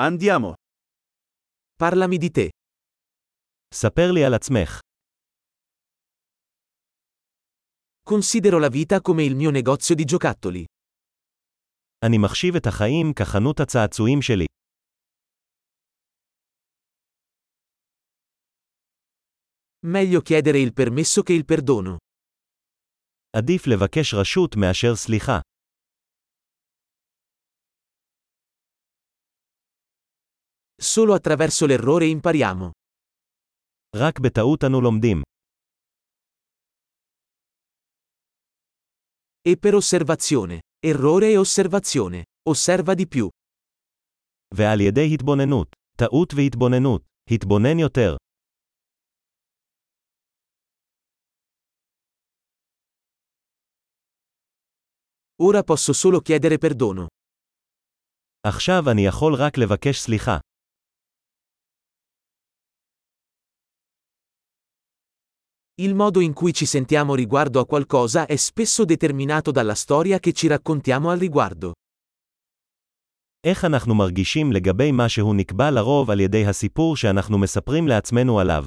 Andiamo. Parlami di te. ספר לי על עצמך. Considero la vita come il mio negozio di giocattoli. אני מחשיב את החיים כחנות הצעצועים שלי. Meglio chiedere il permesso che il perdono. עדיף לבקש רשות מאשר סליחה. Solo attraverso l'errore impariamo. רק בטעות אנו לומדים. E per osservazione. Errore e osservazione. Osserva di più. ועל ידי התבוננות. טעות והתבוננות. התבונן יותר. Ora posso solo chiedere perdono. עכשיו אני יכול רק לבקש סליחה. Il modo in cui ci sentiamo riguardo a qualcosa è spesso determinato dalla storia che ci raccontiamo al riguardo. איך אנחנו מרגישים לגבי משהו נקבע לרוב על ידי הסיפור שאנחנו מספרים לעצמנו עליו.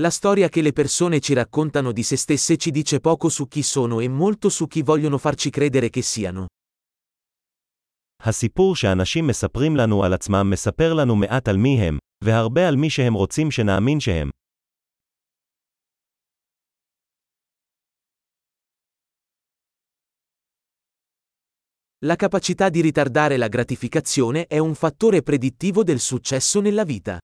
La storia che le persone ci raccontano di se stesse ci dice poco su chi sono e molto su chi vogliono farci credere che siano. הסיפור שאנשים מספרים לנו על עצמם מספר לנו מעט על מי הם, והרבה על מי שהם רוצים שנאמין שהם. La capacità di ritardare la gratificazione è un fattore predittivo del successo nella vita.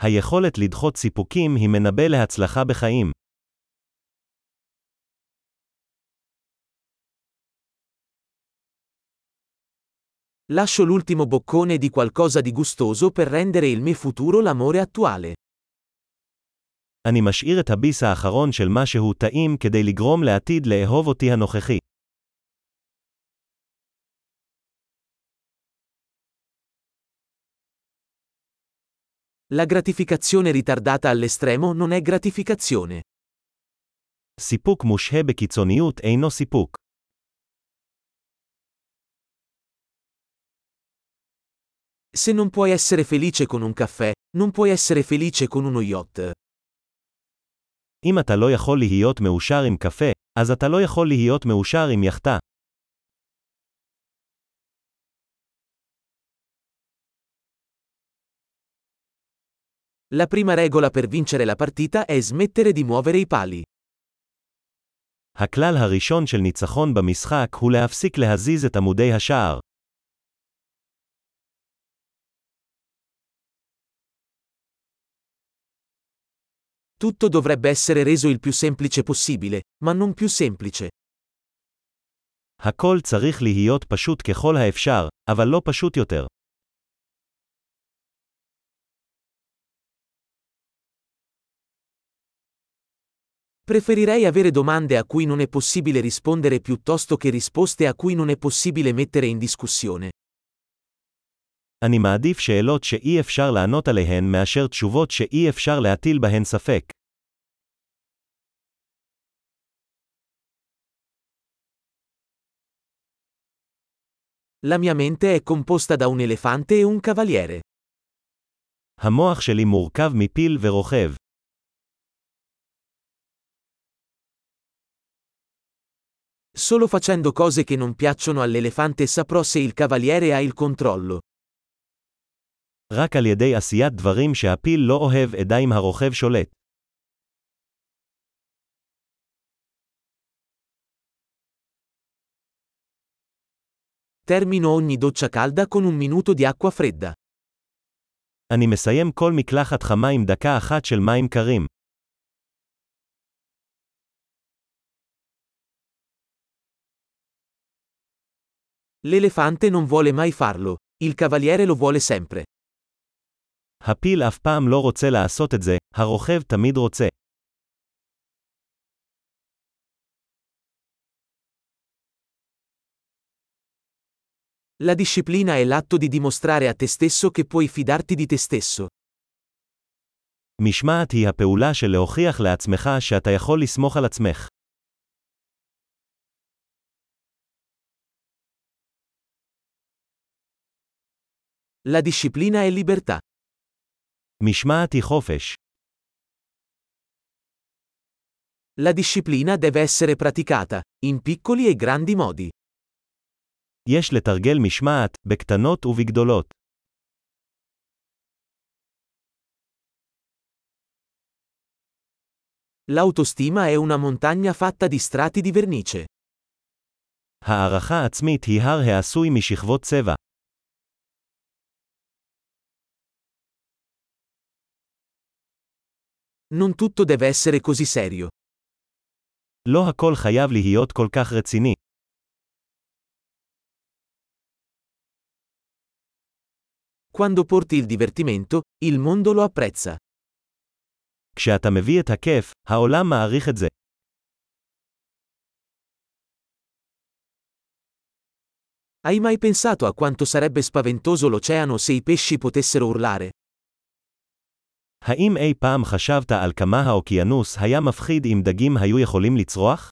היכולת לדחות סיפוקים היא מנבא להצלחה בחיים. Lascio l'ultimo boccone di qualcosa di gustoso per rendere il me futuro l'amore attuale. אני משאיר את הביס האחרון של משהו טעים כדי לגרום לעתיד לאהוב אותי הנוכחי. La gratificazione ritardata all'estremo non è gratificazione. סיפוק מושהה בקיצוניות אינו סיפוק. Se non puoi essere felice con un caffè, non puoi essere felice con uno yacht. אם אתה לא יכול להיות מאושר עם קפה, אז אתה לא יכול להיות מאושר עם יאכטה. La prima regola per vincere la partita è smettere di muovere i pali. הכלל הראשון של ניצחון במשחק הוא להפסיק להזיז את עמודי השער. Tutto dovrebbe essere reso il più semplice possibile, ma non più semplice. הכל צריך להיות פשוט ככל האפשר, אבל לא פשוט יותר. Preferirei avere domande a cui non è possibile rispondere piuttosto che risposte a cui non è possibile mettere in discussione. אני מעדיף שאלות שאי אפשר לענות עליהן מאשר תשובות שאי אפשר להטיל בהן ספק. La mia mente è composta da un elefante e un cavaliere. המוח שלי מורכב מפיל ורוכב. Solo facendo cose che non piacciono all'elefante saprò se il cavaliere ha il controllo. רק על ידי עשיית דברים שהפיל לא אוהב אדע אם הרוכב שולט. Termino ogni doccia calda con un minuto di acqua fredda. אני מסיים כל מקלחת חמה עם דקה אחת של מים קרים. L'elefante non vuole mai farlo, il cavaliere lo vuole sempre. הפיל אף פעם לא רוצה לעשות את זה, הרוכב תמיד רוצה. La disciplina è l'atto di dimostrare a te stesso che puoi fidarti di te stesso. משמעת היא הפעולה של להוכיח לעצמך שאתה יכול לסמוך על עצמך. La disciplina è libertà. משמעת היא חופש. La disciplina deve essere praticata, in piccoli e grandi modi. יש לתרגל משמעת, בקטנות ובגדולות. L'autostima è una montagna fatta di strati di vernice. הערכה עצמית היא הר העשוי משכבות צבע. Non tutto deve essere così serio. לא הכל חייב להיות כל כך רציני. Quando porti il divertimento, il mondo lo apprezza. כשאתה מביא את הכיף, העולם מעריך את זה. Hai mai pensato a quanto sarebbe spaventoso l'oceano se i pesci potessero urlare? האם אי פעם חשבת על כמה האוקיינוס היה מפחיד אם דגים היו יכולים לצרוח?